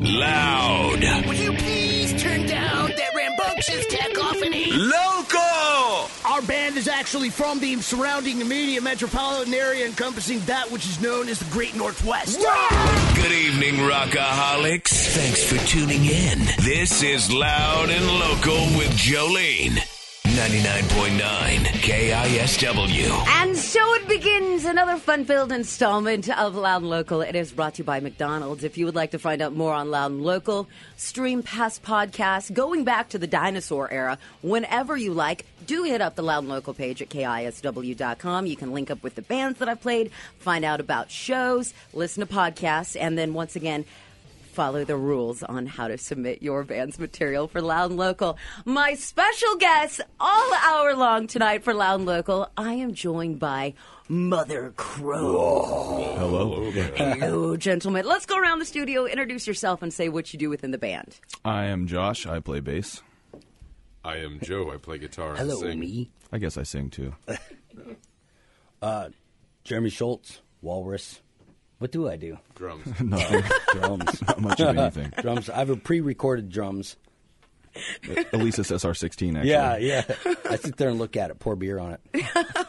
Loud. Would you please turn down that rambunctious cacophony? Local. Our band is actually from the surrounding immediate metropolitan area encompassing that which is known as the Great Northwest. Good evening, rockaholics. Thanks for tuning in. This is Loud and Local with Jolene. 99.9 KISW. And so it begins another fun filled installment of Loud and Local. It is brought to you by McDonald's. If you would like to find out more on Loud and Local, stream past podcasts going back to the dinosaur era whenever you like, do hit up the Loud and Local page at KISW.com. You can link up with the bands that I've played, find out about shows, listen to podcasts, and then once again, follow the rules on how to submit your band's material for Loud and Local. My special guest all hour long tonight for Loud and Local, I am joined by Mother Crone. Hello. Hello, gentlemen. Let's go around the studio, introduce yourself, and say what you do within the band. I am Josh. I play bass. I am Joe. I play guitar and Hello, sing. me. I guess I sing too. Uh, Jeremy Schultz, Walrus. What do I do? Drums. Nothing. Drums. Not much of anything. drums. I have a pre-recorded drums. Alesis SR16, actually. Yeah, yeah. I sit there and look at it, pour beer on it.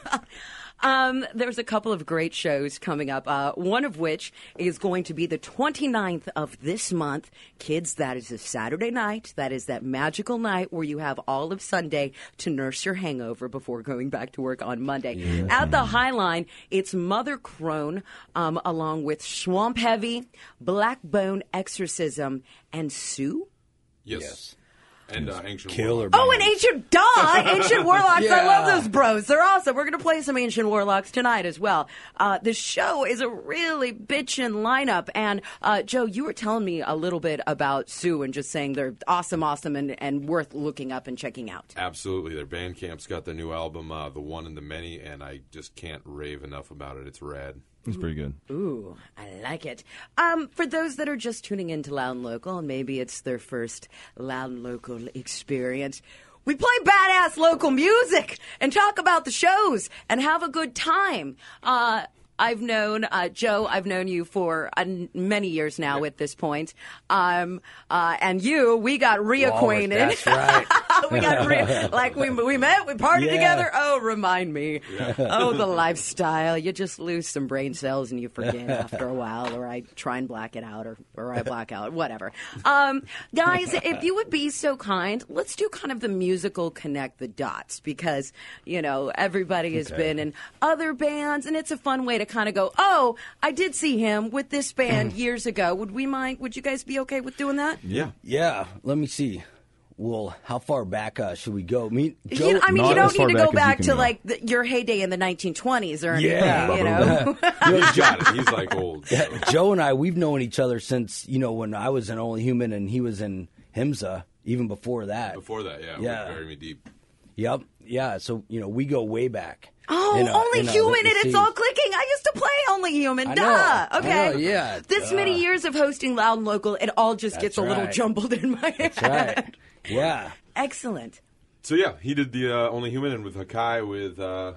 Um, there's a couple of great shows coming up. Uh, one of which is going to be the 29th of this month. Kids, that is a Saturday night. That is that magical night where you have all of Sunday to nurse your hangover before going back to work on Monday. At the Highline, it's Mother Crone, um, along with Swamp Heavy, Blackbone Exorcism, and Sue. Yes. And uh, Ancient Killer. Warlock. Oh, and ancient duh, ancient warlocks. I love those bros. They're awesome. We're gonna play some ancient warlocks tonight as well. Uh, the show is a really bitchin' lineup. And uh, Joe, you were telling me a little bit about Sue and just saying they're awesome, awesome, and, and worth looking up and checking out. Absolutely. Their Bandcamp's got their new album, uh, The One and the Many, and I just can't rave enough about it. It's rad. It's pretty good. Ooh, I like it. Um, for those that are just tuning in to Loud and Local, and maybe it's their first Loud and Local experience, we play badass local music and talk about the shows and have a good time. Uh, I've known uh, Joe. I've known you for uh, many years now. At this point, um, uh, and you, we got reacquainted. That's right. we got re- like we we met, we partied Yeah. together. Oh, remind me. Oh, the lifestyle. You just lose some brain cells and you forget after a while, or I try and black it out, or or I black out, whatever. Um, guys, if you would be so kind, let's do kind of the musical connect the dots because you know everybody has been in other bands, and it's a fun way to kind of go. Oh, I did see him with this band years ago. Would we mind? Would you guys be okay with doing that? Yeah. Yeah, let me see. Well, how far back uh, should we go? Me, Joe, You- I mean, you don't need to go back back to go. like the, your heyday in the 1920s or anything. Yeah. You know, He's got it. He's like old. so. Joe and I, we've known each other since you know when I was an Only Human and he was in Himsa. Even before that. Before that, yeah. Yeah. Bury Me Deep. Yep. Yeah. So you know we go way back. Oh, in, uh, only in, uh, human, and it's all clicking. I used to play only human. I Duh. know. I Okay. know, yeah, This duh. many years of hosting Loud and Local, it all just gets a little jumbled in my head. That's right. Yeah. Excellent. So, yeah, he did the uh, Only Human and with Hakai with, uh,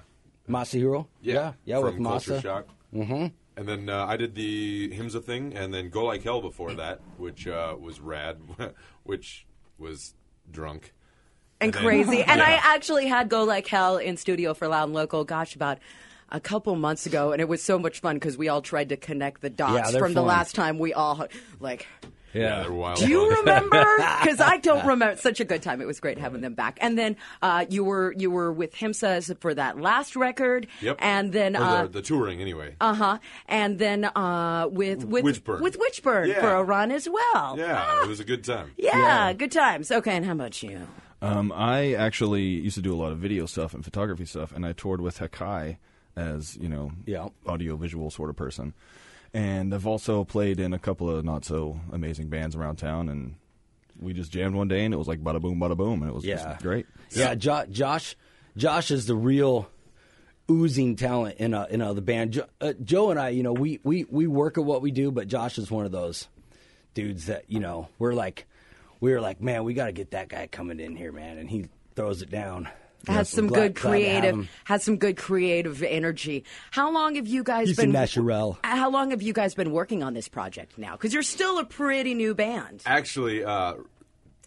Masahiro. yeah, Yeah. with from Culture Masa. Shock. Mm-hmm. And then uh, I did the Himsa thing, and then Go Like Hell before that, which uh, was rad, which was drunk. And then- crazy. And I actually had Go Like Hell in studio for Loud and Local, gosh, about a couple months ago. And it was so much fun because we all tried to connect the dots Yeah, they're from the last time we all, like, Yeah, they were wild. do you remember? Because I don't remember. Such a good time. It was great having them back. And then uh, you were you were with Himsa for that last record. Yep. And then uh the, the touring, anyway. Uh huh. And then uh, with with Witchburn. with Witchburn Yeah. for a run as well. yeah, it was a good time. Yeah, good times. Okay, and how about you? Um, I actually used to do a lot of video stuff and photography stuff, and I toured with Hakai as you know, Yeah. audio visual sort of person. and I've also played in a couple of not so amazing bands around town, and we just jammed one day, and it was like bada boom, bada boom, and it was Yeah. just great. Yeah, jo- Josh. Josh is the real oozing talent in uh, in uh, the band. Jo- uh, Joe and I, you know, we, we we work at what we do, but Josh is one of those dudes that you know we're like, we were like, man, we got to get that guy coming in here, man, and he throws it down. has Yes, some glad- good glad to have creative him. has some good creative energy. How long have you guys He's a been naturel. How long have you guys been working on this project now? Because you're still a pretty new band. Actually, uh,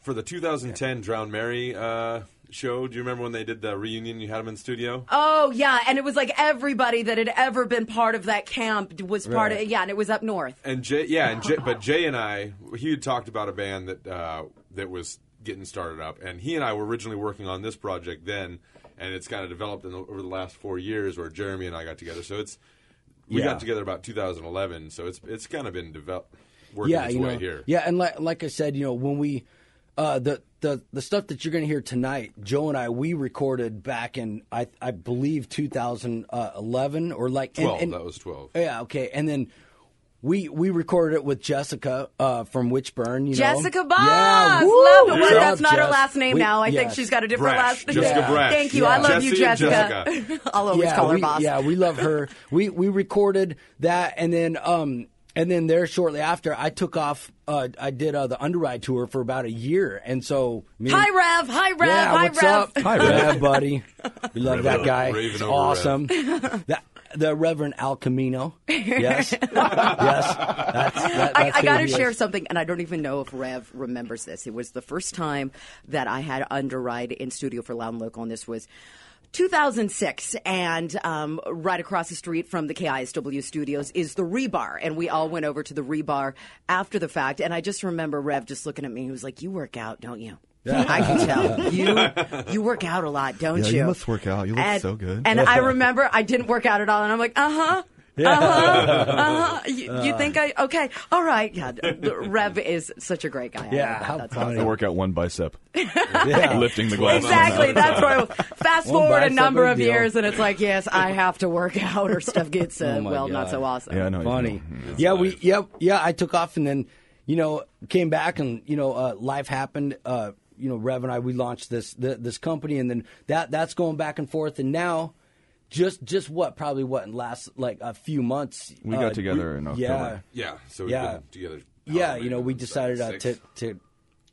for the 2010 Drown Mary uh, show, do you remember when they did the reunion? You had them in studio. Oh yeah, and it was like everybody that had ever been part of that camp was part of Right. yeah, and it was up north. And Jay, yeah, and Jay, but Jay and I, he had talked about a band that uh, that was getting started up, and he and I were originally working on this project then, and it's kind of developed in the, over the last four years where Jeremy and I got together. So it's we Yeah. got together about 2011, so it's it's kind of been developed working yeah, its you way know, here. yeah, and like like I said, you know, when we uh, the the the stuff that you're going to hear tonight, Joe and I, we recorded back in I I believe 2011 or like and- 12, and- that was 12. Yeah, okay, and then. We, we recorded it with Jessica uh, from Witchburn. You know? Jessica Boss, Yeah, woo! love it. Well, that's not her last name We- now. I think she's got a different Brash. last name. Jessica Yeah. Brash. Thank you. I Yeah. love you, Jesse and Jessica. I'll always yeah, call her we, boss. Yeah, we love her. we we recorded that, and then um and then there shortly after, I took off. Uh, I did uh, the Underride tour for about a year, and so me Hi Rev, hi Rev, yeah, hi what's Rev. up? Hi, Rev, buddy. We love that guy. Raving It's awesome. that, the Reverend Al Camino. Yes, yes. That's, that, I, that's I who got to share is. something, and I don't even know if Rev remembers this. It was the first time that I had Underride in studio for Loud and Local, and this was 2006. And um, right across the street from the KISW studios is the Rebar, and we all went over to the Rebar after the fact. And I just remember Rev just looking at me. He was like, "You work out, don't you?" Yeah. I can tell you you work out a lot, don't Yeah, you? you must work out. You look and, so good. And I remember I didn't work out at all, and I'm like, uh huh. Uh-huh. Uh-huh. You, you think I okay? All right. Yeah. the- Rev is such a great guy. Yeah, love that. how That's funny. I work out one bicep, Yeah. lifting the glass. Exactly. That's where fast One forward a number of deal. years, and it's like, yes, I have to work out, or stuff gets uh, Oh my well not so awesome. Yeah, I know. funny. Yeah. Yeah, we yep yeah. I took off and then you know came back and you know uh, life happened. Uh, you know, Rev and I we launched this th- this company and then that that's going back and forth and now. Just, just what? Probably what in last like a few months. We uh, got together in Yeah, October. Yeah, so we've Yeah. been together. yeah. You know, we decided uh, to to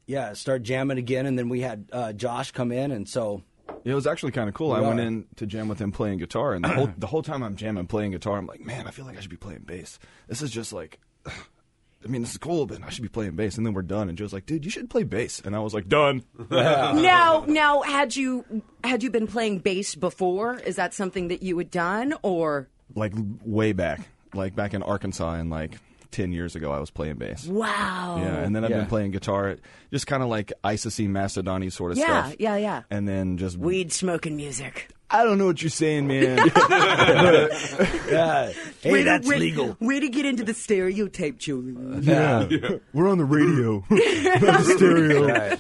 yeah start jamming again, and then we had uh, Josh come in, and so It was actually kind of cool. I went in to jam with him playing guitar, and the whole the whole time I'm jamming playing guitar, I'm like, man, I feel like I should be playing bass. This is just like, I mean, this is cool, but I should be playing bass. And then we're done, and Joe's like, dude, you should play bass. And I was like, done. Now, now, had you had you been playing bass before? Is that something that you had done, or like way back, like back in Arkansas, and like ten years ago, I was playing bass. wow? Yeah, and then I've Yeah. been playing guitar, just kind of like Isocene Macedoni sort of Yeah, stuff. Yeah, yeah, yeah. And then just Weed smoking music. I don't know what you're saying, man. yeah. Hey, Way that's way- legal. Way to get into the stereotype, Julie. yeah. we're on the radio, stereo.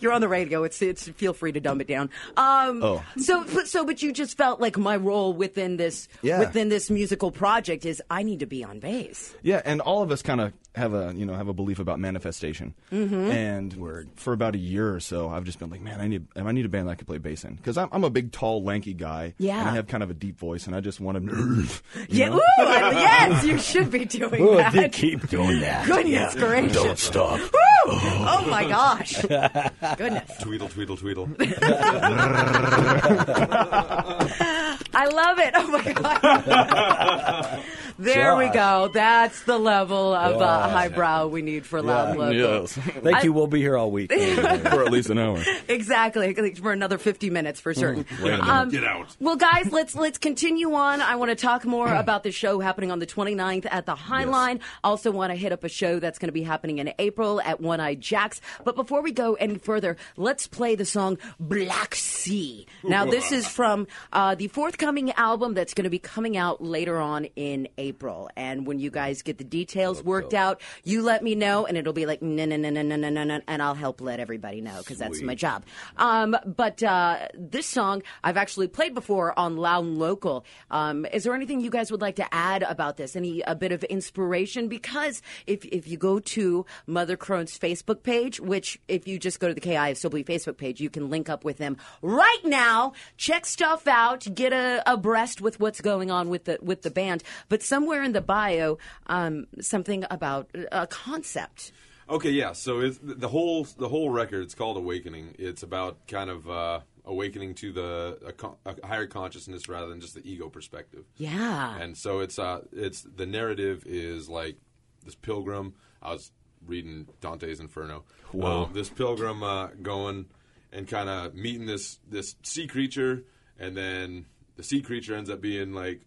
You're on the radio. It's it's. Feel free to dumb it down. Um, Oh. So, but, so, but you just felt like my role within this Yeah. within this musical project is I need to be on bass. Yeah, and all of us kind of have a you know have a belief about manifestation. Mm-hmm. And for about a year or so, I've just been like, man, I need I need a band that I can play bass in because I'm, I'm a big, tall, lanky guy. Yeah. and I have kind of a deep voice, and I just want to. Yeah. Ooh, I- yes, you should be doing Oh, that. they keep doing that. Goodness gracious. Don't stop. Woo! Oh my gosh. Goodness. Tweedle, tweedle, tweedle. I love it. Oh my god. there we go. That's the level of uh, highbrow we need for loud and local. yes, Thank you. We'll be here all week. for at least an hour. Exactly, for another fifty minutes for certain. Wait a. Um, Get out. Well, guys, let's let's continue on. I want to talk more about the show happening on the 29th at the Highline. Also, want to hit up a show that's going to be happening in April at One Eye Jacks. But before we go any further, let's play the song "Black Sea." Now, this is from uh, the forthcoming upcoming album that's going to be coming out later on in April. And when you guys get the details worked out, you let me know, and it'll be like no, no, no, no, no, no, no, no, and I'll help let everybody know because that's my job. Um, but uh, this song I've actually played before on Loud and Local. Um, is there anything you guys would like to add about this? Any a bit of inspiration? Because if if you go to Mother Crone's Facebook page, which if you just go to the KI of KISW Facebook page, you can link up with them right now. Check stuff out, get a, abreast with what's going on with the with the band. But somewhere in the bio, um, something about a concept. Okay, yeah. So it's, the whole the whole record it's called Awakening. It's about kind of uh, awakening to the a, con- a higher consciousness rather than just the ego perspective. Yeah. And so it's uh it's the narrative is like this pilgrim. I was reading Dante's Inferno. Whoa. Um, this pilgrim uh, going and kind of meeting this this sea creature, and then the sea creature ends up being like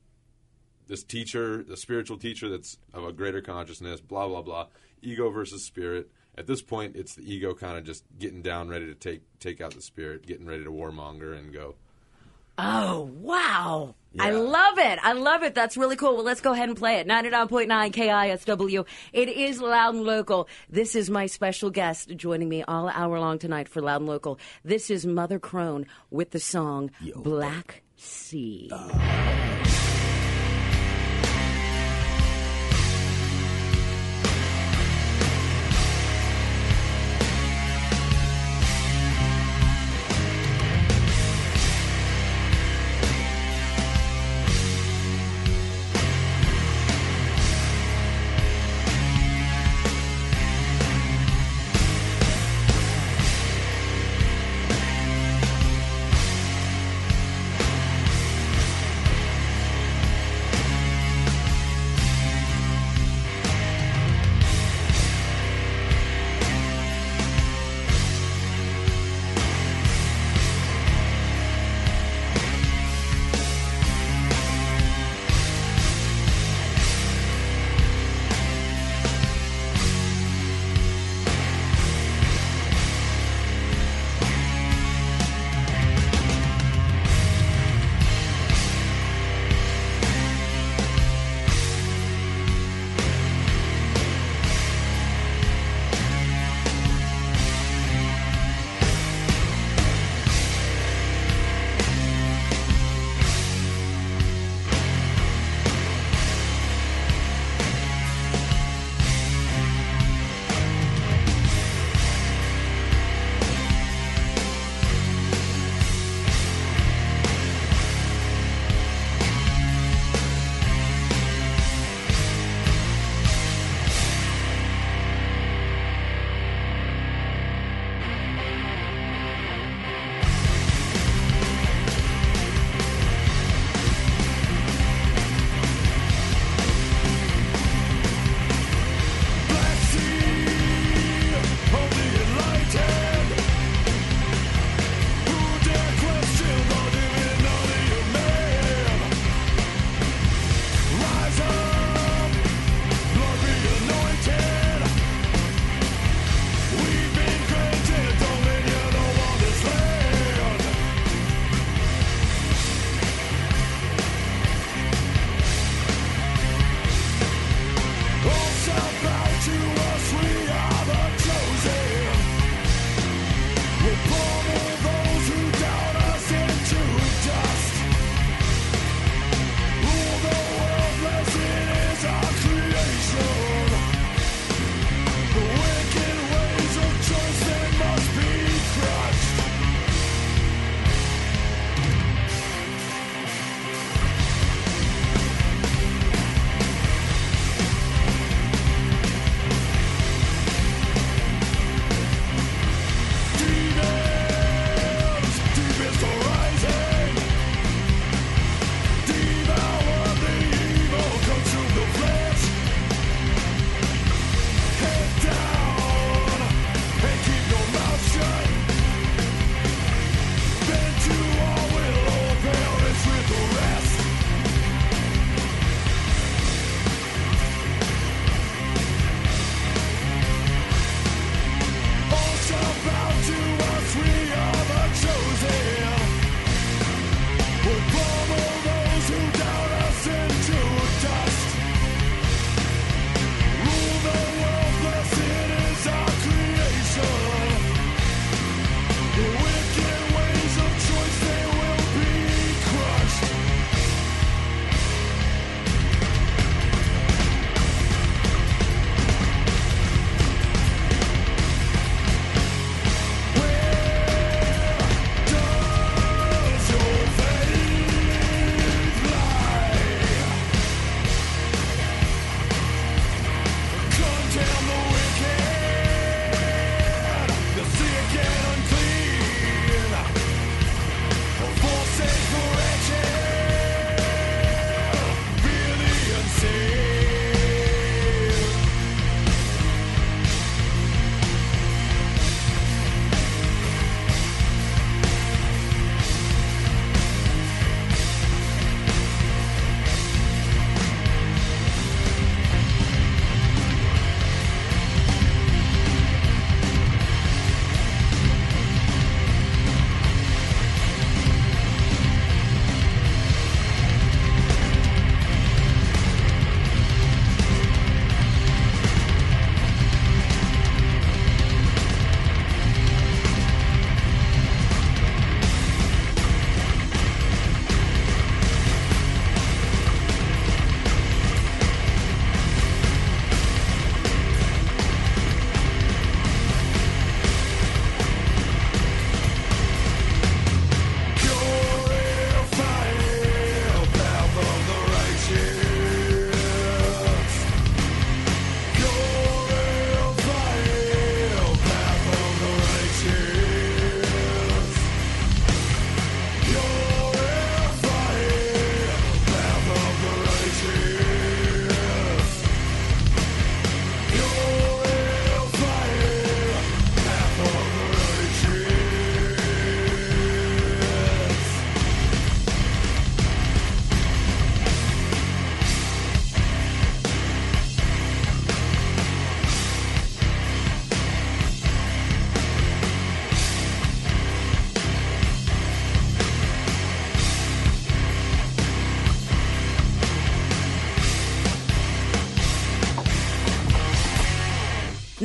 this teacher, the spiritual teacher that's of a greater consciousness, blah blah blah. Ego versus spirit. At this point, it's the ego kind of just getting down, ready to take take out the spirit, getting ready to warmonger and go. Oh, wow. I love it. I love it. That's really cool. Well, let's go ahead and play it. 99.9 KISW. It is Loud and Local. This is my special guest joining me all hour long tonight for Loud and Local. This is Mother Crone with the song Black Sea. Black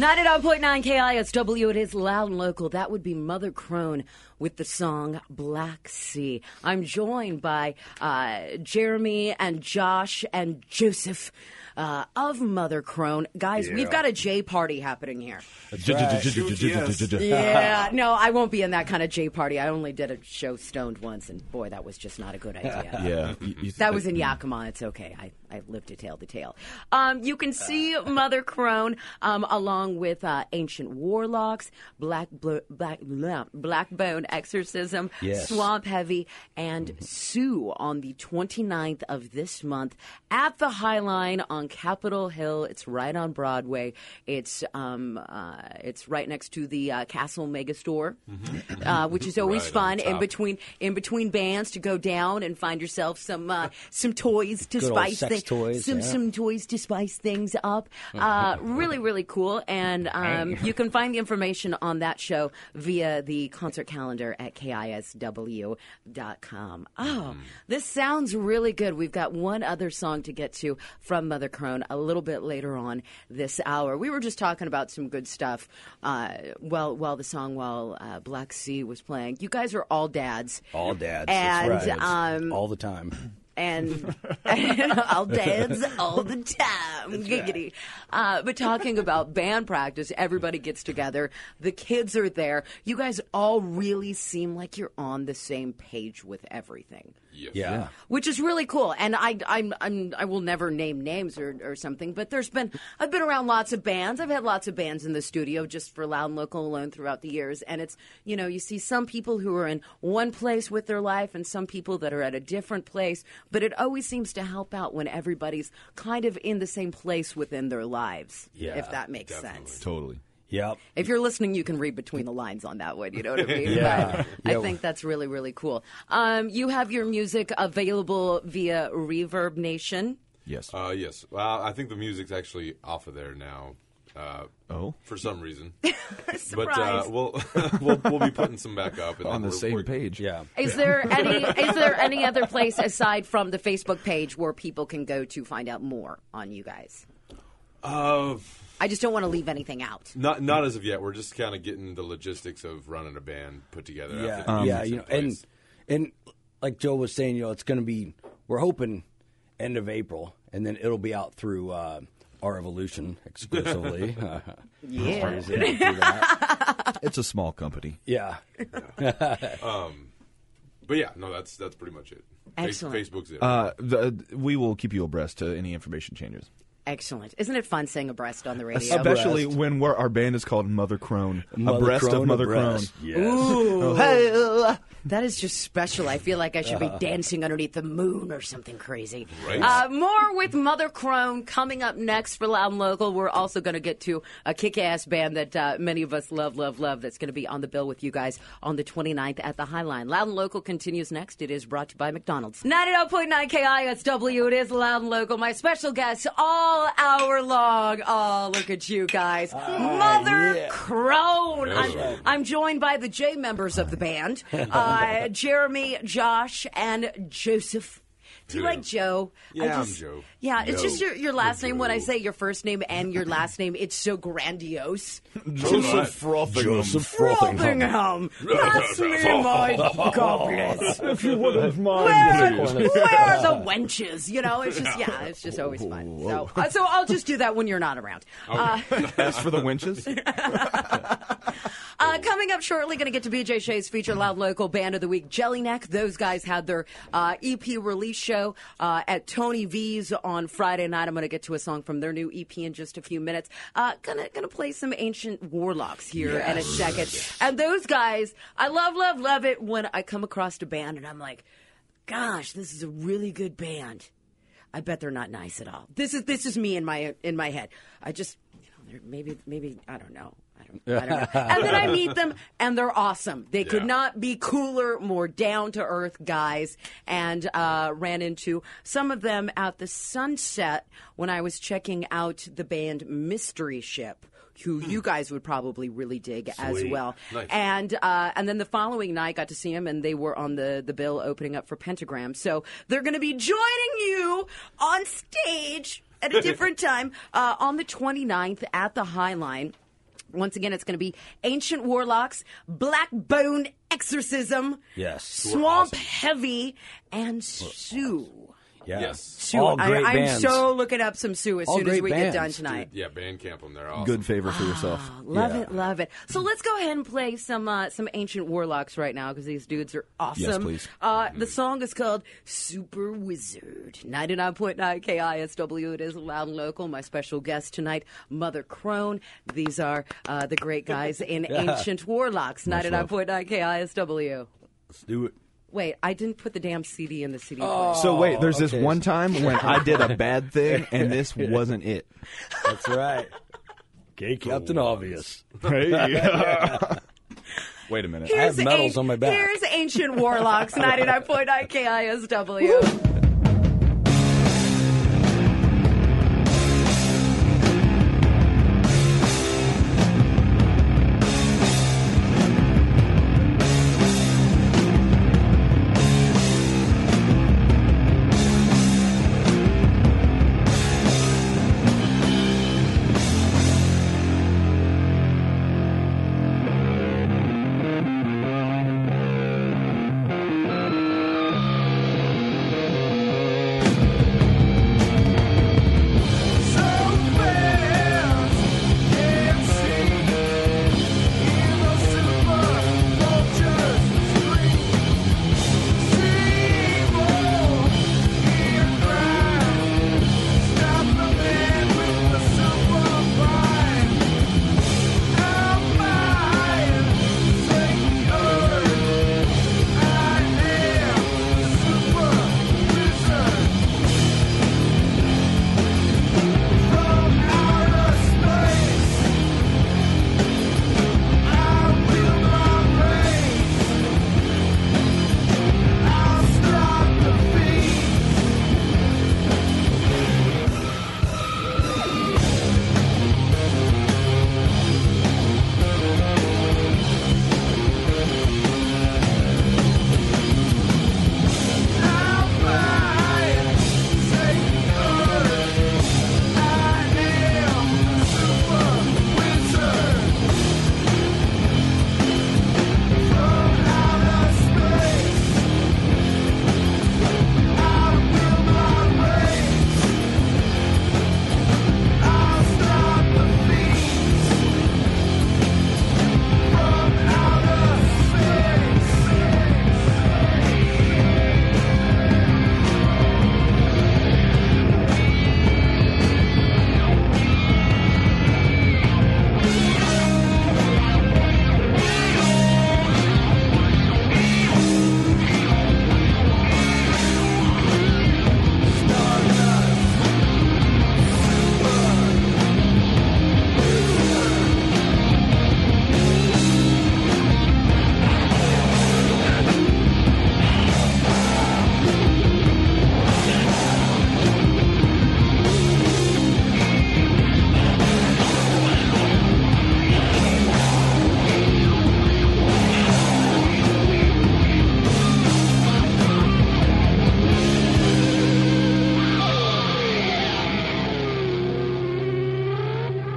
99.9 KISW, it is loud and local. That would be Mother Crone with the song Black Sea. I'm joined by uh, Jeremy and Josh and Joseph uh, of Mother Crone. Guys, we've got a J party happening here. Yeah, no, I won't be in that kind of J party. I only did a show stoned once, and boy, that was just not a good idea. Yeah, That was in Yakima. It's okay. I, I live to tell the tale. Um, you can see Mother Crone um, along with uh, Ancient Warlocks, Black Blo- Black blah, Blackbone Exorcism, Yes. Swamp Heavy, and Sue on the 29th of this month at the Highline on Capitol Hill. It's right on Broadway. It's um, uh, it's right next to the uh, Castle Mega Store, uh, which is always Right fun. In between in between bands to go down and find yourself some uh, some toys to Good spice things thi- toys, some yeah. some toys to spice things up. Uh, really really cool. And um, you can find the information on that show via the concert calendar at kisw.com. Oh, this sounds really good. We've got one other song to get to from Mother Crone a little bit later on this hour. We were just talking about some good stuff uh, while while the song while uh, Black Sea was playing. You guys are all dads. All dads. And, that's right. um, all the time. and all dance all the time. Giggity. Uh, but talking about band practice, everybody gets together. The kids are there. You guys all really seem like you're on the same page with everything. Yeah. Which is really cool, and I, I'm, I'm, I will never name names or, or something. But there's been, I've been around lots of bands. I've had lots of bands in the studio just for Loud and Local alone throughout the years. And it's, you know, you see some people who are in one place with their life, and some people that are at a different place. But it always seems to help out when everybody's kind of in the same place within their lives. Yeah, if that makes sense. totally. Yep. If you're listening, you can read between the lines on that one. You know what I mean? Yeah. But I think that's really, really cool. Um, you have your music available via Reverb Nation. Yes. Uh, yes. Well, I think the music's actually off of there now. Uh, oh, for some reason. but uh, Surprise. we'll, we'll we'll be putting some back up and on the same page. Yeah. Is there any is there any other place aside from the Facebook page where people can go to find out more on you guys? Uh, I just don't want to leave anything out. not not as of yet. We're just kind of getting the logistics of running a band put together. Yeah, after the yeah, you know, and place. and like Joe was saying, you know, it's going to be. We're hoping end of April, and then it'll be out through uh, our Evolution exclusively. Yeah. As far as it through that. It's a small company. yeah, but yeah, no, that's that's pretty much it. Excellent. Facebook's it. Uh, the, we will keep you abreast to any information changes. Excellent. Isn't it fun saying abreast on the radio? Especially Abreast. when we're, our band is called Mother Crone. Mother abreast Crone, of Mother abreast. Crone. Yes. Ooh, Hey, that is just special. I feel like I should be dancing underneath the moon or something crazy. Right. Uh, more with Mother Crone coming up next for Loud and Local. We're also going to get to a kick-ass band that uh, many of us love, love, love. That's going to be on the bill with you guys on the 29th at the Highline. Loud and Local continues next. It is brought to you by McDonald's. 99.9 KISW. It is Loud and Local. My special guest all hour long. Oh, look at you guys. Mother yeah. Crone. I'm, right. I'm joined by the J members of the band, uh, Jeremy, Josh, and Joseph. Do you Yeah. like Joe? I Yeah, I'm Joe. Yeah, it's Joe. just your, your last I'm name. When I say your first name and your last name, it's so grandiose. Joseph Frothingham. Joseph Frothingham. Frothingham. That's me, my goblins. If you wouldn't Where, mind. where are the wenches? You know, it's just yeah, it's just always fun. So, uh, so I'll just do that when you're not around. Uh, As for the winches, Uh, coming up shortly, going to get to BJ Shea's feature Loud Local Band of the Week, Jellyneck. Those guys had their uh, EP release show uh, at Tony V's on Friday night. I'm going to get to a song from their new EP in just a few minutes. Uh, gonna gonna play some Ancient Warlocks here in a second. And those guys, I love, love, love it when I come across a band and I'm like, gosh, this is a really good band. I bet they're not nice at all. This is this is me in my in my head. I just you know, maybe maybe I don't know. I don't, I don't know. and then I meet them, and they're awesome. They could Yeah. not be cooler, more down to earth guys. And uh, ran into some of them at the sunset when I was checking out the band Mystery Ship. Who you guys would probably really dig as well, Nice. and uh, and then the following night, got to see them, and they were on the the bill opening up for Pentagram. So they're going to be joining you on stage at a different time uh, on the 29th at the High Line. Once again, it's going to be Ancient Warlocks, Black Bone Exorcism, Yes. Swamp Heavy, and Sue. Yeah. Yes. Sue. All I, great I'm bands. so looking up some Sue as All soon as great we get done bands, tonight. Yeah, Bandcamp them. They're awesome. Good favor for yourself. Ah, Love Yeah. it, love it. So let's go ahead and play some uh, some ancient warlocks right now because these dudes are awesome. please. Uh, the song is called Super Wizard. Ninety nine point nine KISW. It is loud and local. My special guest tonight, Mother Crone. These are uh, the great guys in Ancient Warlocks. Ninety nine point nine KISW. Let's do it. Wait, I didn't put the damn CD in the CD Oh. player. So wait, oh, there's this one time when I did a bad thing and this wasn't it. That's right. Okay, Captain Obvious. Hey. Wait a minute. I have medals an- on my back. Here's Ancient Warlocks. Ninety nine point nine KISW.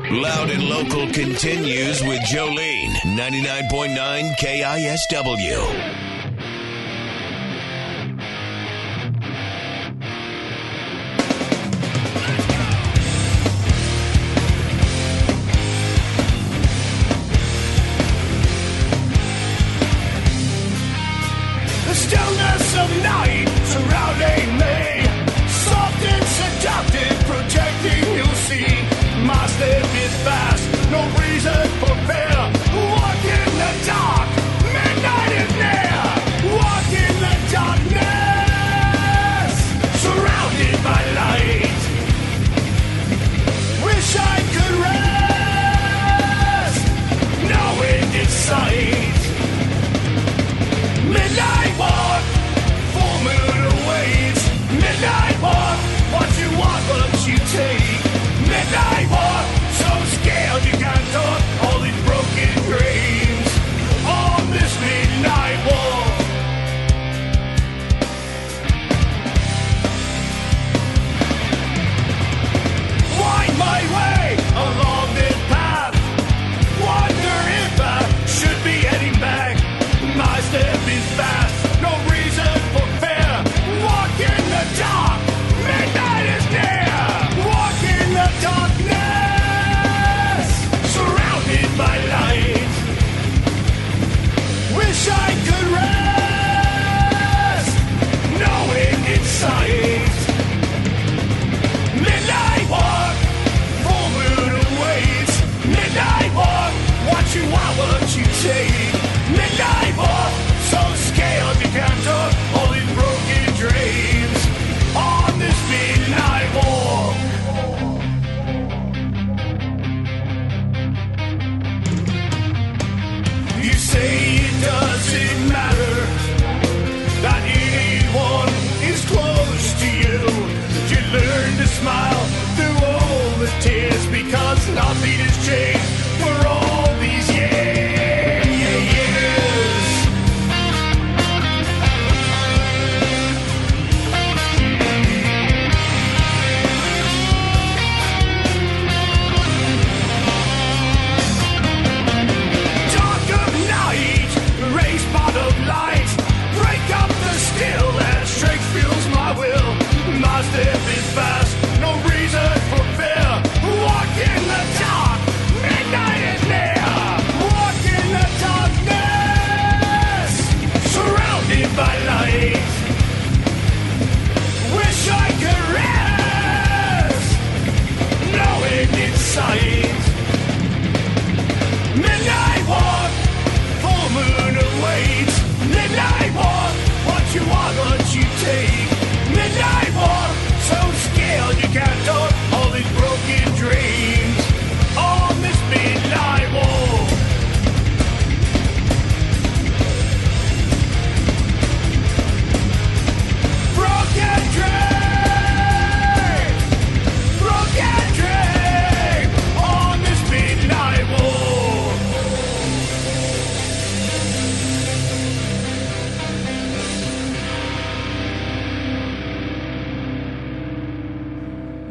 Loud and Local continues with Jolene, 99.9 KISW.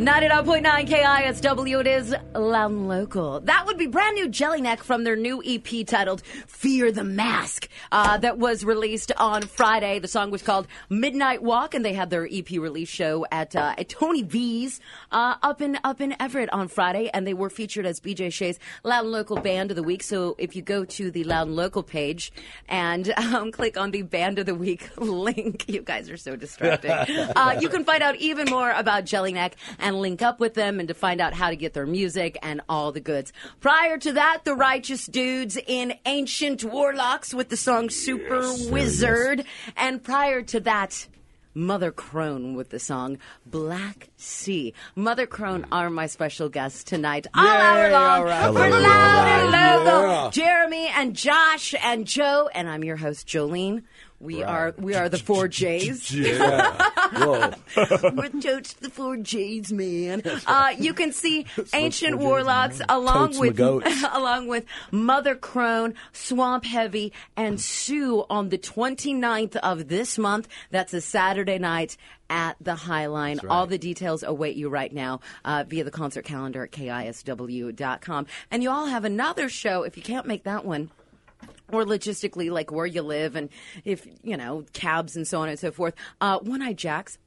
99.9 KISW, it is Loud and Local. That would be brand new Jellyneck from their new EP titled Fear the Mask, uh, that was released on Friday. The song was called Midnight Walk, and they had their EP release show at, uh, at Tony V's uh, up in up in Everett on Friday, and they were featured as BJ Shea's Loud and Local Band of the Week. So if you go to the Loud and Local page and um, click on the Band of the Week link, you guys are so distracting. uh, you can find out even more about Jellyneck and link up with them and to find out how to get their music and all the goods. Prior to that, the Righteous Dudes in Ancient Warlocks with the song Super Wizard. And prior to that, Mother Crone with the song Black Sea. Mother Crone are my special guests tonight. All hour long. all right. We're Hello. loud and local. Yeah. Jeremy and Josh and Joe, and I'm your host, Jolene. We are we are the four J's. Whoa. We're totes the four J's, man. Uh, you can see ancient warlocks along Totes with along with Mother Crone, Swamp Heavy, and Sue on the 29th of this month. That's a Saturday night at the Highline. All the details await you right now uh, via the concert calendar at kisw.com. And you all have another show if you can't make that one or logistically, like where you live and if, you know, cabs and so on and so forth. Uh, One Eye Jacks.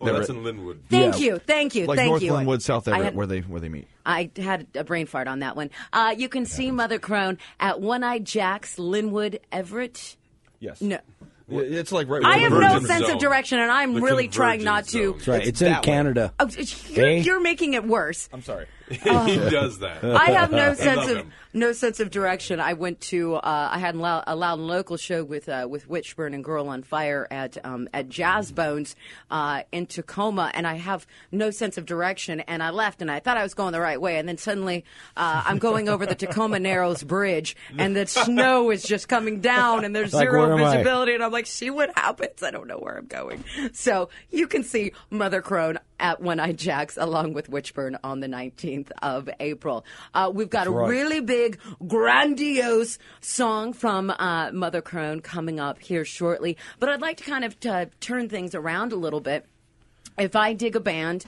Oh, that's in Lynnwood. Thank Yeah. you. Thank you. Like thank North you. Lynnwood, South Everett, had- where they where they meet. I had a brain fart on that one. Uh, you can see Mother Crone at One Eye Jacks, Lynnwood, Everett. Yes. No. It's like right. I have no sense Zone. of direction, and I'm The really trying convergence not to. That's right. It's in. Canada. Oh, you're, Eh? you're making it worse. I'm sorry. he does that. I have no sense of him. no sense of direction. I went to uh, I had a loud, a loud and local show with uh, with Witchburn and Girl on Fire at um, at Jazz Bones uh, in Tacoma, and I have no sense of direction. And I left, and I thought I was going the right way, and then suddenly uh, I'm going over the Tacoma Narrows Bridge, and the snow is just coming down, and there's Like, zero where am I? visibility, and I'm like, see what happens. I don't know where I'm going. So you can see Mother Crone at One Eye Jacks along with Witchburn on the 19th of April. Uh, we've got a right. really big, grandiose song from uh, Mother Crone coming up here shortly. But I'd like to kind of uh turn things around a little bit. If I dig a band,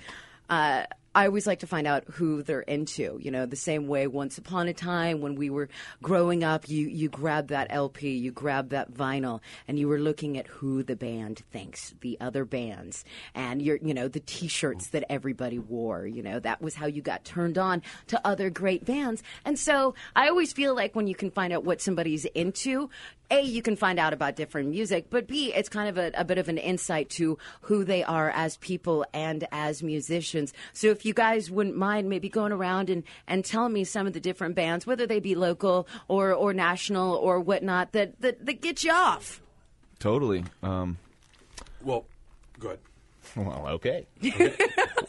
uh, I always like to find out who they're into. You know, the same way once upon a time when we were growing up, you, you grabbed that LP, you grabbed that vinyl, and you were looking at who the band thinks, the other bands, and your, you know, the T-shirts that everybody wore. You know, that was how you got turned on to other great bands. And so I always feel like when you can find out what somebody's into, a, you can find out about different music, but B, it's kind of a, a bit of an insight to who they are as people and as musicians. So if if you guys wouldn't mind maybe going around and, and telling me some of the different bands, whether they be local or, or national or whatnot, that, that, that get you off. Totally. Um, Well, good. ahead. well, okay.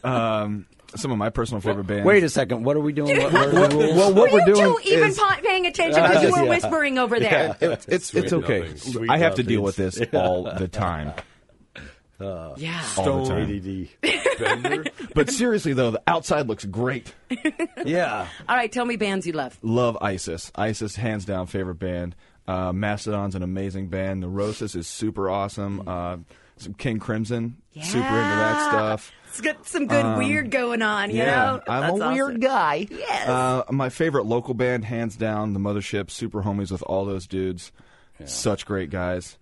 um, some of my personal favorite bands. Wait a second. What are we doing? What, what are the? Well, what Were we're you doing two even is pa- paying attention because you were Yeah. whispering over there? it's it's Sweet okay. nothings. Sweet I have to deal with this all the time. Yeah. All the time. Bender. But seriously though, the outside looks great. Yeah. All right, tell me bands you love. Love ISIS. ISIS, hands down, favorite band. Uh, Mastodon's an amazing band. Neurosis is super awesome. Uh, some King Crimson, super into that stuff. It's got some good weird going on, you know? I'm That's a awesome. weird guy. Yes. Uh, my favorite local band, hands down, the Mothership. Super homies with all those dudes. Such great guys.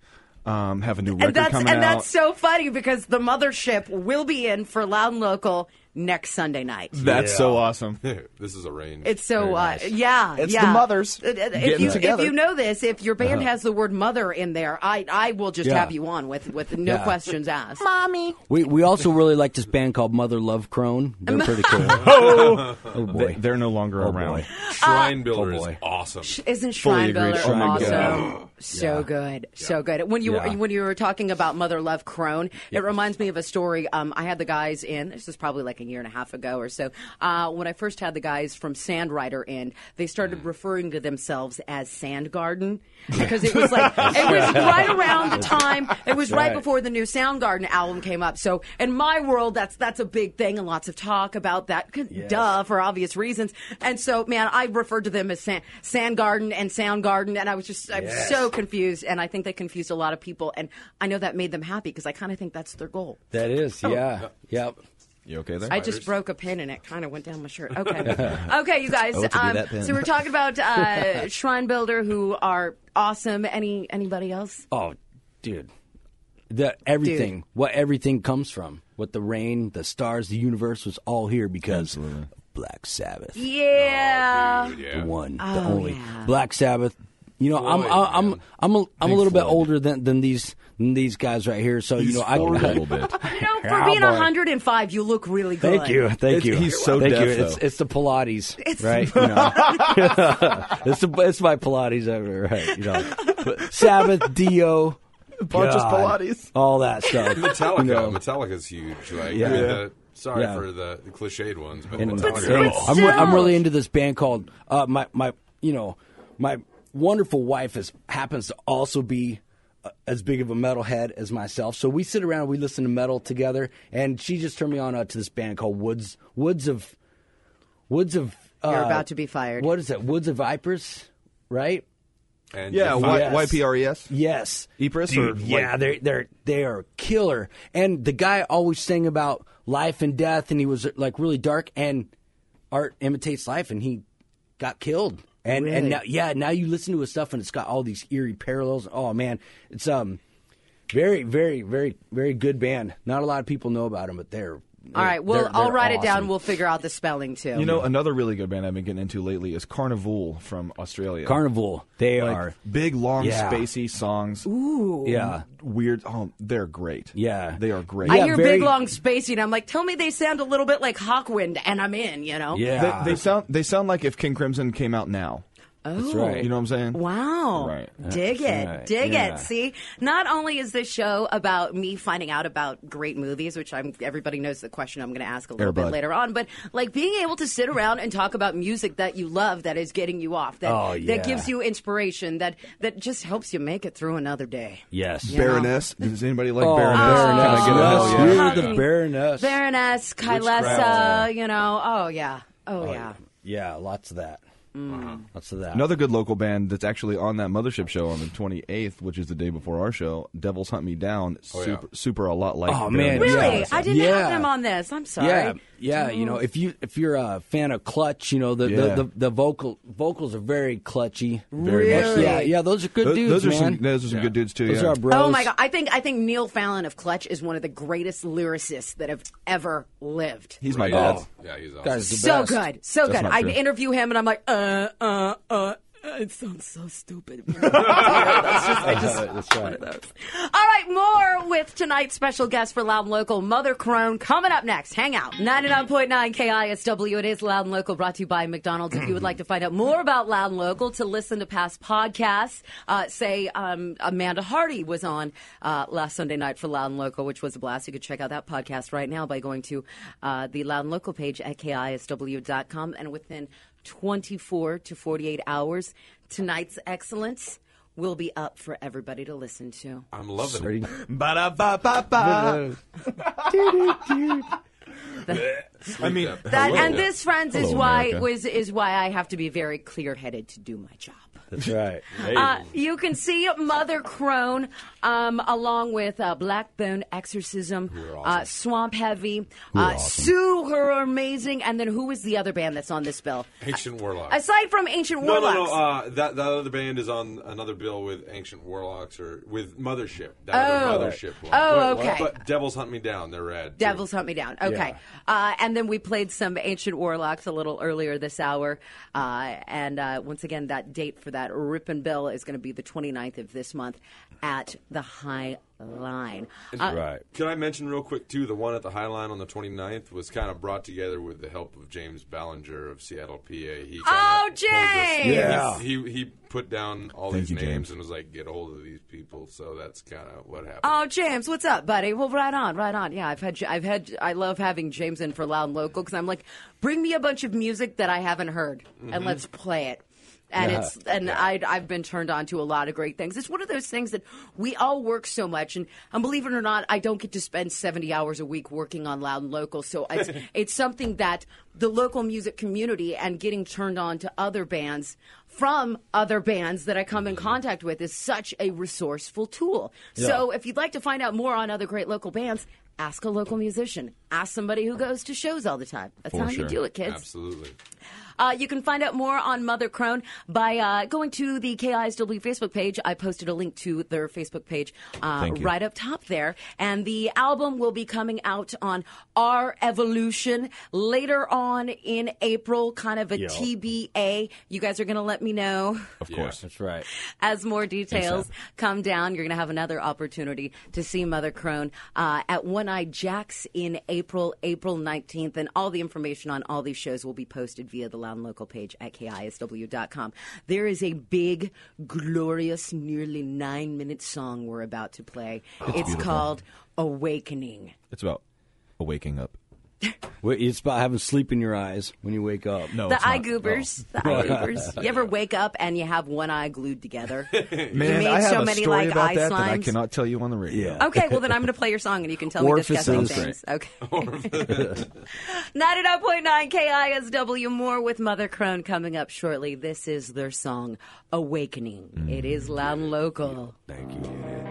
Um, have a new record and that's coming and out. that's so funny because the mothership will be in for Loud and Local next Sunday night. That's so awesome. this is arranged. It's so uh, nice. yeah, It's yeah. the mothers Uh, uh, If getting you together. if you know this, if your band has the word mother in there, I I will just Yeah. have you on with with no Yeah. questions asked. Mommy. We we also really like this band called Mother Love Crone. They're pretty cool. oh They, boy. they're no longer Oh, around. boy. Shrinebuilder oh, is boy. awesome. Isn't Shrine agreed. Builder Oh, my awesome? God. So Yeah. good, so good. When you Yeah. were, when you were talking about Mother Love Crone, it reminds me of a story. Um, I had the guys in. This was probably like a year and a half ago or so. Uh, when I first had the guys from Sandrider in, they started referring to themselves as Sand Garden because it was like it was right around the time. It was right right. before the new Soundgarden album came up. So in my world, that's that's a big thing and lots of talk about that. Duh, for obvious reasons. And so, man, I referred to them as Sand, Sand Garden and Sound Garden, and I was just I'm Yes. so confused. And I think they confused a lot of people, and I know that made them happy because I kind of think that's their goal. That is, yeah. Yep. You okay there? I just broke a pin and it kind of went down my shirt. Okay, okay, you guys. I want to be Um, that pin. so we're talking about uh, Shrinebuilder, who are awesome. Any anybody else? Oh, dude. The everything, what everything comes from, what the rain, the stars, the universe was all here because of Black Sabbath. Yeah. Dude, yeah. the one, the Oh, only yeah. Black Sabbath. You know, I'm Floyd, I'm I'm man. I'm a, I'm a Big little bit older than than these than these guys right here. So you know, I a little bit. You know, for Yeah, being boy. 105, you look really good. Thank you, thank It's- you. he's so thank deaf, you. It's, though. it's the Pilates, It's- right? You know. it's the it's my Pilates over right. You know, Sabbath, Dio, Bunch of Pilates. all that stuff. Metallica. You know. Metallica's huge. Like, Yeah. I mean, the, sorry Yeah. for the, the cliched ones, but And- Metallica. and I'm, re- I'm really into this band called uh, my my you know my wonderful wife is happens to also be as big of a metalhead as myself. So we sit around, we listen to metal together, and she just turned me on uh, to this band called Woods Woods of Woods of. Uh, You're about to be fired. What is it? Woods of Vipers, right? And Yeah, Defiant. y- Yes. YPRES. Yes. Ypres or, Dude, like- yeah, they're they're they are killer. And the guy always sang about life and death, and he was like really dark. And art imitates life, and he got killed. And Really? and now yeah, now you listen to his stuff, and it's got all these eerie parallels. Oh man, it's um very very very very good band. Not a lot of people know about them, but they're. All right, well, they're- I'll they're write it down. We'll figure out the spelling too. You know, another really good band I've been getting into lately is Carnivool from Australia. Carnivool. They like are. big, long, Yeah. spacey songs. Ooh. Yeah. Weird. Oh, they're great. Yeah. they are great. I Yeah, hear very- big, long, spacey, and I'm like, tell me they sound a little bit like Hawkwind, and I'm in. You know? Yeah. They, they sound they sound like if King Crimson came out now. Oh, right. You know what I'm saying? Wow. Right. Dig it. right. Dig Yeah. it. See, not only is this show about me finding out about great movies, which I'm everybody knows the question I'm going to ask a little Air bit Bud. later on, but like being able to sit around and talk about music that you love that is getting you off, that Oh, yeah. that gives you inspiration, that that just helps you make it through another day. yes. Baroness. Does anybody like Oh, Baroness? Baroness. Can I get Yes, yeah? you're the yeah. Baroness. Baroness, Kylesa, you know, oh yeah. Oh, oh, yeah. Yeah, lots of that. Mm. Lots of that. Another good local band that's actually on that Mothership show on the 28th, which is the day before our show, Devils Hunt Me Down. Oh, yeah. super, super a lot like Oh, man, Really? Yeah. I didn't Yeah. have them on this. I'm sorry. Yeah, yeah. You know, if you if you're a fan of Clutch, you know the Yeah. the, the, the vocal vocals are very clutchy. Very much so. Really? Yeah, yeah. Those are good Those, dudes, those are man. some those are some good dudes too. those yeah. are our bros. Oh my god! I think I think Neil Fallon of Clutch is one of the greatest lyricists that have ever lived. He's my Yeah. dad. Yeah, he's awesome. Guys, the so best. good, so That's good. I interview him and I'm like, uh, uh, uh. It sounds so stupid. That's just, I just, That's right. All right, more with tonight's special guest for Loud and Local, Mother Crone, coming up next. Hang out. 99.9 KISW. It is Loud and Local, brought to you by McDonald's. If you would like to find out more about Loud and Local, to listen to past podcasts, uh, say um, Amanda Hardy was on uh, last Sunday night for Loud and Local, which was a blast. You could check out that podcast right now by going to uh, the Loud and Local page at KISW.com. And within 24 to 48 hours, tonight's excellence will be up for everybody to listen to. I'm loving it. Ba-da-ba-ba-ba. I mean, That Hello. and this, friends, is why America. was is why I have to be very clear headed to do my job. That's right. Uh, you can see Mother Crone um, along with uh, Blackbone Exorcism, uh, Swamp Heavy, uh, Sue, her amazing, and then who is the other band that's on this bill? Ancient Warlocks. Aside from Ancient no, Warlocks. no, no. Uh, that that other band is on another bill with Ancient Warlocks or with Mothership. That Oh. other Mothership one. Oh, But- okay. But Devils Hunt Me Down. They're rad. too. Devils Hunt Me Down. Okay. Uh, and then we played some Ancient Warlocks a little earlier this hour. Uh, and uh, once again, that date for that Ripon Bill is going to be the 29th of this month at the High Line. Uh, Right. Can I mention real quick too? The one at the High Line on the 29th was kind of brought together with the help of James Ballinger of Seattle, PA. He Oh, kinda pulled us- James! Yeah. He, he he put down all Thank these you, names James. and was like, "Get a hold of these people." So that's kind of what happened. Oh, James, what's up, buddy? Well, right on, right on. Yeah, I've had, I've had, I love having James in for Loud and Local because I'm like, bring me a bunch of music that I haven't heard and let's play it. And Yeah. it's and I I've been turned on to a lot of great things. It's one of those things that we all work so much, and, and believe it or not, I don't get to spend seventy hours a week working on Loud and Local. So it's it's something that the local music community and getting turned on to other bands from other bands that I come in mm-hmm. contact with is such a resourceful tool. So if you'd like to find out more on other great local bands, ask a local musician. Ask somebody who goes to shows all the time. That's For how sure. you do it, kids. Absolutely. Uh, you can find out more on Mother Crone by uh, going to the KISW Facebook page. I posted a link to their Facebook page uh, right up top there. And the album will be coming out on Our Evolution later on in April, kind of a Yeah. TBA. You guys are going to let me know of course. That's right. as more details come down. You're going to have another opportunity to see Mother Crone uh, at One Eye Jacks in April, April 19th. And all the information on all these shows will be posted via the Loud and Local page at KISW.com. There is a big, glorious, nearly nine minute song we're about to play. it's beautiful. called Awakening. It's about waking up. Wait, It's about having sleep in your eyes when you wake up. No, The it's eye not. goobers. The eye goobers. You ever wake up and you have one eye glued together? Man, made I have so a many, story like, about eye that that I cannot tell you on the radio. Yeah. Okay, well then I'm going to play your song and you can tell me disgusting Orifices. things. Okay. 99.9 KISW. More with Mother Crone coming up shortly. This is their song, Awakening. It is loud and local. Thank you.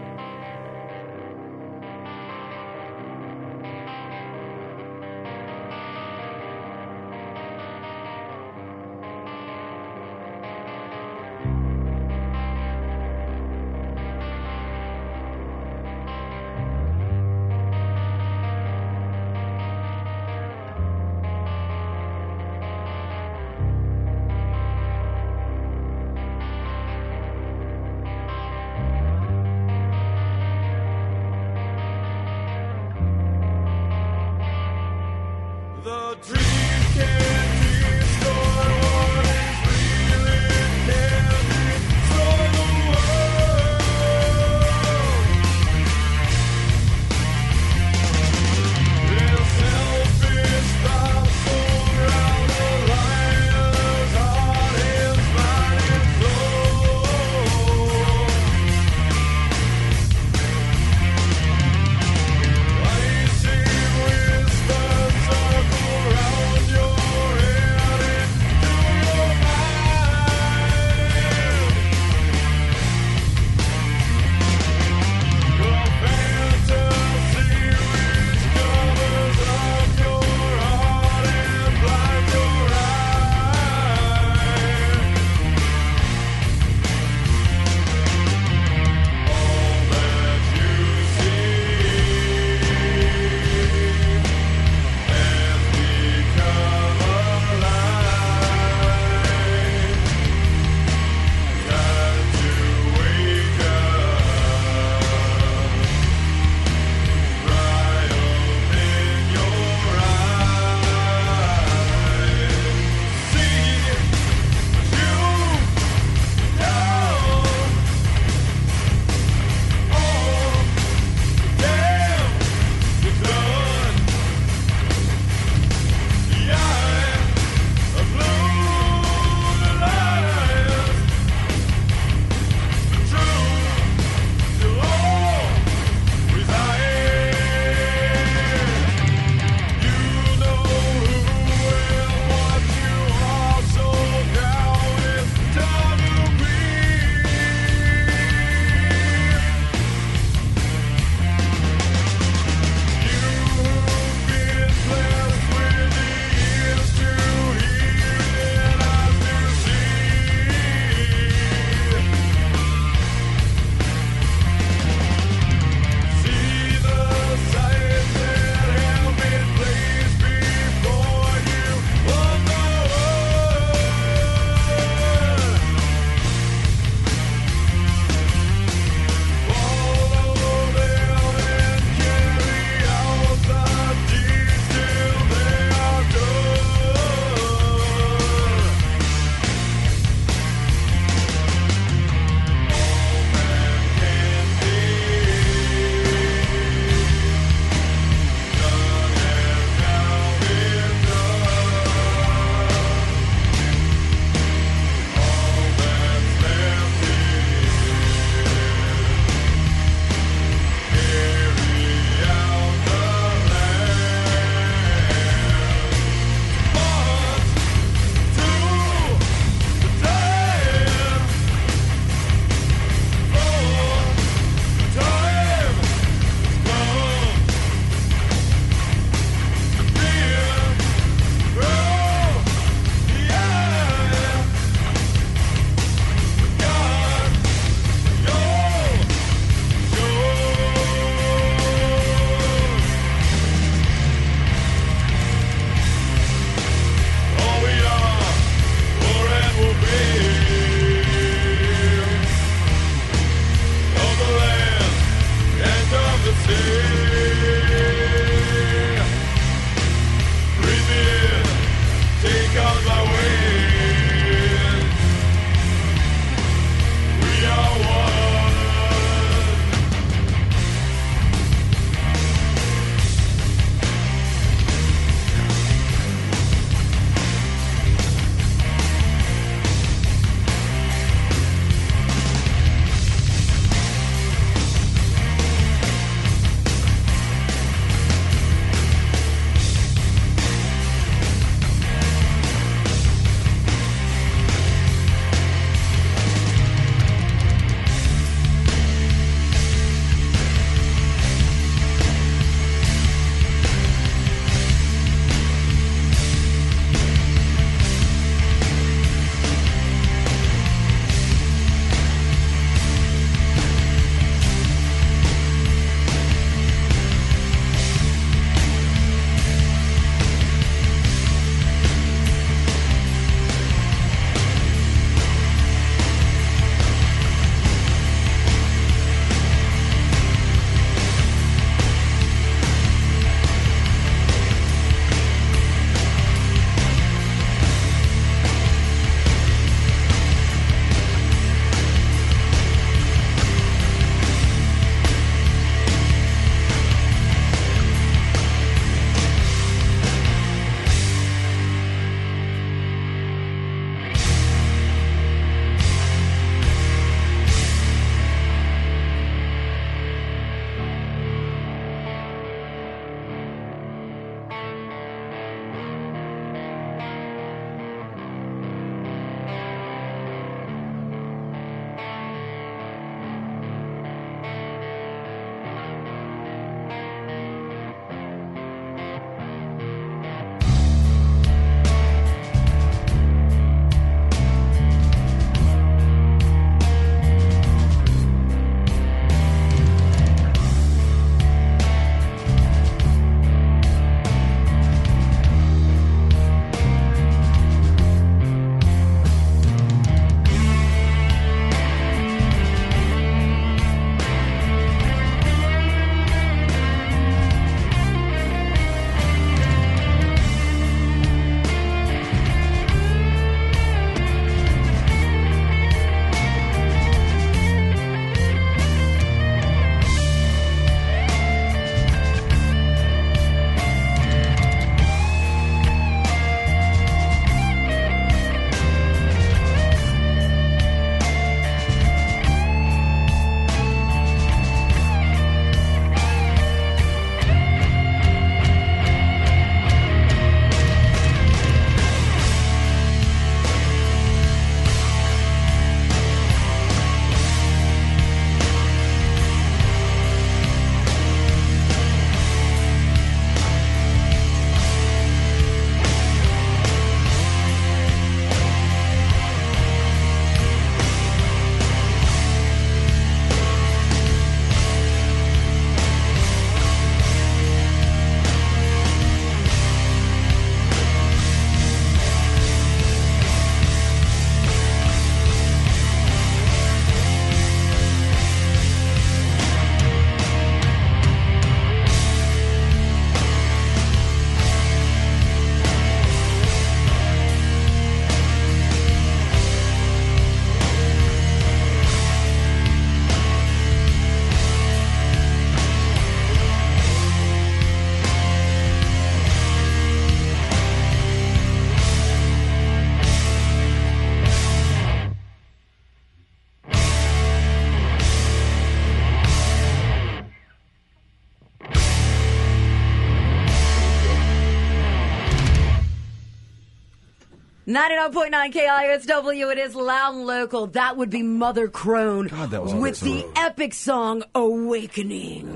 99.9 KISW, it is loud and local. That would be Mother Crone God, that was with awesome. the epic song Awakening.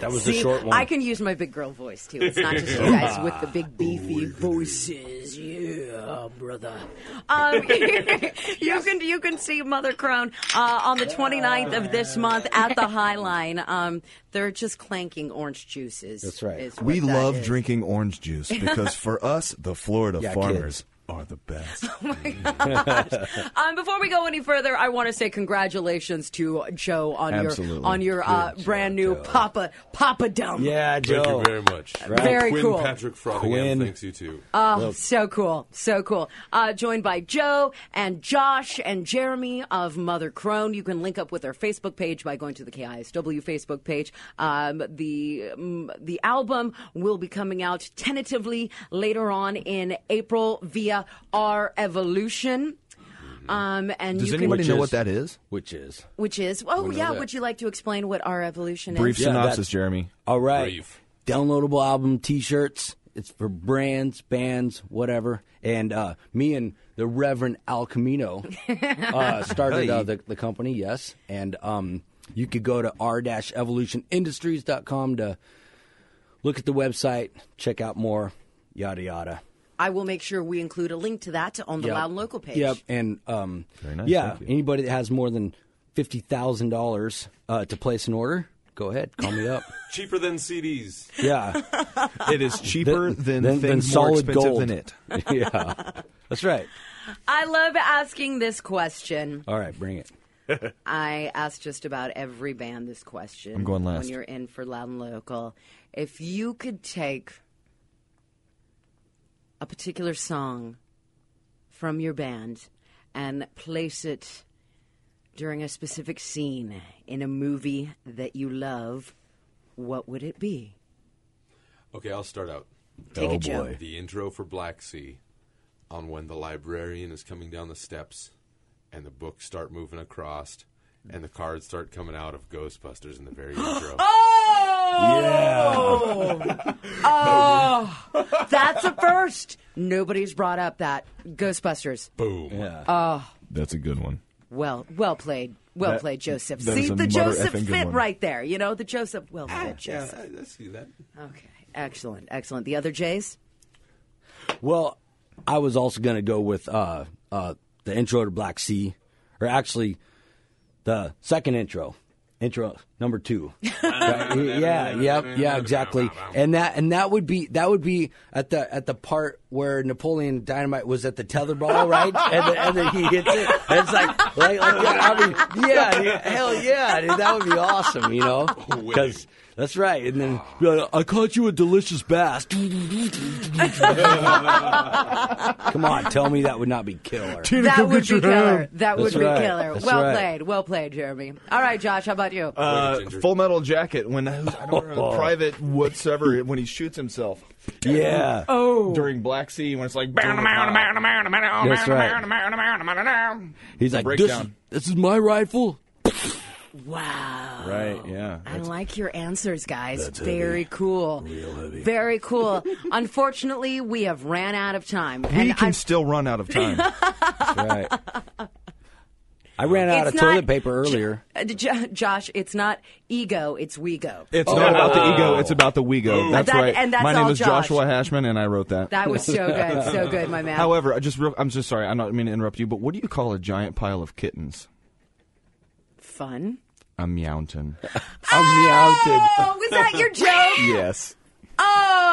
That was See, the short one. I can use my big girl voice too. It's not just you guys with the big beefy voices. Yeah, brother. Um, you can you can see Mother Crone uh, on the 29th of this month at the High Line. Um, they're just clanking orange juices. That's right. We that love is. drinking orange juice because for us, the Florida Yeah, farmers kids. Are the best. Um, before we go any further, I want to say congratulations to Joe on Absolutely. your on your uh, brand new Papa Papa Dump. yeah, Joe. Thank you very much. Very Quinn cool. Patrick Frothingham thanks you too. Oh, so cool, so cool. Uh, joined by Joe and Josh and Jeremy of Mother Crone. You can link up with their Facebook page by going to the KISW Facebook page. Um, the um, the album will be coming out tentatively later on in April via our Evolution. Um, and Does you anybody can, know is- what that is? Which is which is oh know yeah. that. Would you like to explain what our evolution Brief is? Yeah, synopsis, that- Jeremy. all right. Brief. Downloadable album T-shirts. It's for brands, bands, whatever. And uh, me and the Reverend Al Camino uh, started uh, the, the company. Yes, and um, you could go to r-evolutionindustries.com to look at the website, check out more, yada yada. I will make sure we include a link to that on the Yep. Loud and Local page. Yep, and um, Very nice, yeah, anybody that has more than fifty thousand dollars uh, to place an order, go ahead, call me up. Cheaper than CDs. Yeah, It is cheaper than, than- than things more solid expensive gold. than it. yeah, that's right. I love asking this question. All right, bring it. I ask just about every band this question. I'm going last. When you're in for Loud and Local. If you could take a particular song from your band and place it during a specific scene in a movie that you love, what would it be? Okay, I'll start out. Take Oh, it, Joe. boy. The intro for Black Sea on when the librarian is coming down the steps and the books start moving across and the cards start coming out of Ghostbusters in the very intro. Oh! oh! That's a first. Nobody's brought up that. Ghostbusters. Boom. Yeah. That's a good one. Well, well played. Well That- played, Joseph. See the Joseph fit one. right there. You know, the Joseph. Well Ah, played, yeah, Joseph. I, I see that. Okay. Excellent. Excellent. The other Jays? Well, I was also going to go with uh, uh, the intro to Black Sea, or actually the second intro, intro number two. yeah, yeah, yeah, exactly. And that and that would be that would be at the at the part where Napoleon Dynamite was at the tetherball, right? and, then, and then he hits it. And it's like, like, like I mean, yeah, dude, hell yeah, dude, that would be awesome, you know? Because. That's right, and then like, I caught you a delicious bass. Come on, tell me that would not be killer. That would be killer. That would That's be right. killer. That's well right. played. Well played, Jeremy. All right, Josh, how about you? Uh, Uh, Ginger. Full Metal Jacket. When I don't know, oh. private whatsoever when he shoots himself Yeah. oh. during Black Sea when it's like That's right. He's like, this, breakdown. this is my rifle. Wow. right. Yeah. I like your answers, guys. Very cool. Very cool. Unfortunately, we have ran out of time. We and can I'm- still run out of time. That's right. I ran out It's of toilet paper earlier. Uh, Jo- Josh, it's not ego, it's we go. It's not about the ego. It's about the we go. That's That- right. and that's My name all is Josh. Joshua Hashman, and I wrote that. That was so good, so good, my man. However, I just real, I'm just sorry. I'm not meaning to interrupt you, but what do you call a giant pile of kittens? Fun. A mountain. I'm meowted. Oh, was that your joke? yes. Oh,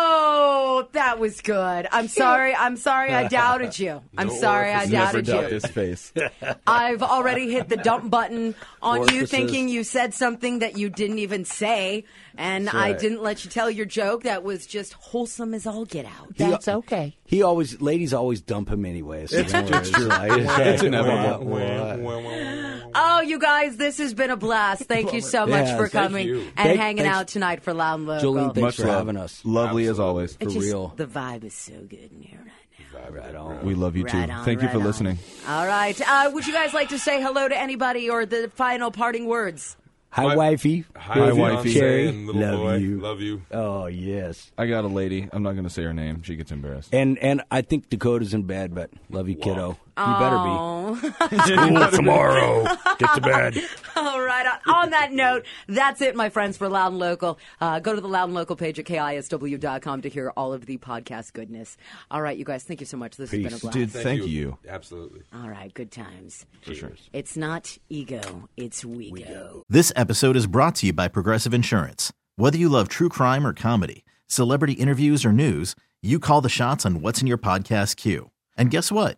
that was good. I'm sorry. I'm sorry I doubted you. I'm No sorry I orifices. Never doubted doubt you. this face. I've already hit the dump button on you thinking you said something that you didn't even say. And I didn't let you tell your joke that was just wholesome as all get out. That's okay. He always, ladies always dump him anyway. So It's- don't it's true. like- It's inevitable. What, what? Oh, you guys, this has been a blast. Thank you so much Yeah, for thank coming you. and Thank- hanging thanks- out tonight for Loud and Local. Jolene, thanks Much for love. having us. Lovely as always. It's just, real. The vibe is so good in here right now. Right on. We love you too. Right on, Thank you right for on. listening. All right. Uh, would you guys like to say hello to anybody or the final parting words? Hi, My- wifey. Hi, Hi, wifey. Cherry. and little Love boy. you. Love you. Oh yes. I got a lady. I'm not going to say her name. She gets embarrassed. And and I think Dakota's in bed, but love you, kiddo. You better be. Oh. School tomorrow. Get to bed. All right. On, on that note, that's it, my friends, for Loud and Local. Uh, go to the Loud and Local page at KISW.com to hear all of the podcast goodness. All right, you guys, thank you so much. This has been a blast. Dude, thank you. Absolutely. All right, good times. For sure. It's not ego, it's we, go. This episode is brought to you by Progressive Insurance. Whether you love true crime or comedy, celebrity interviews or news, you call the shots on what's in your podcast queue. And guess what?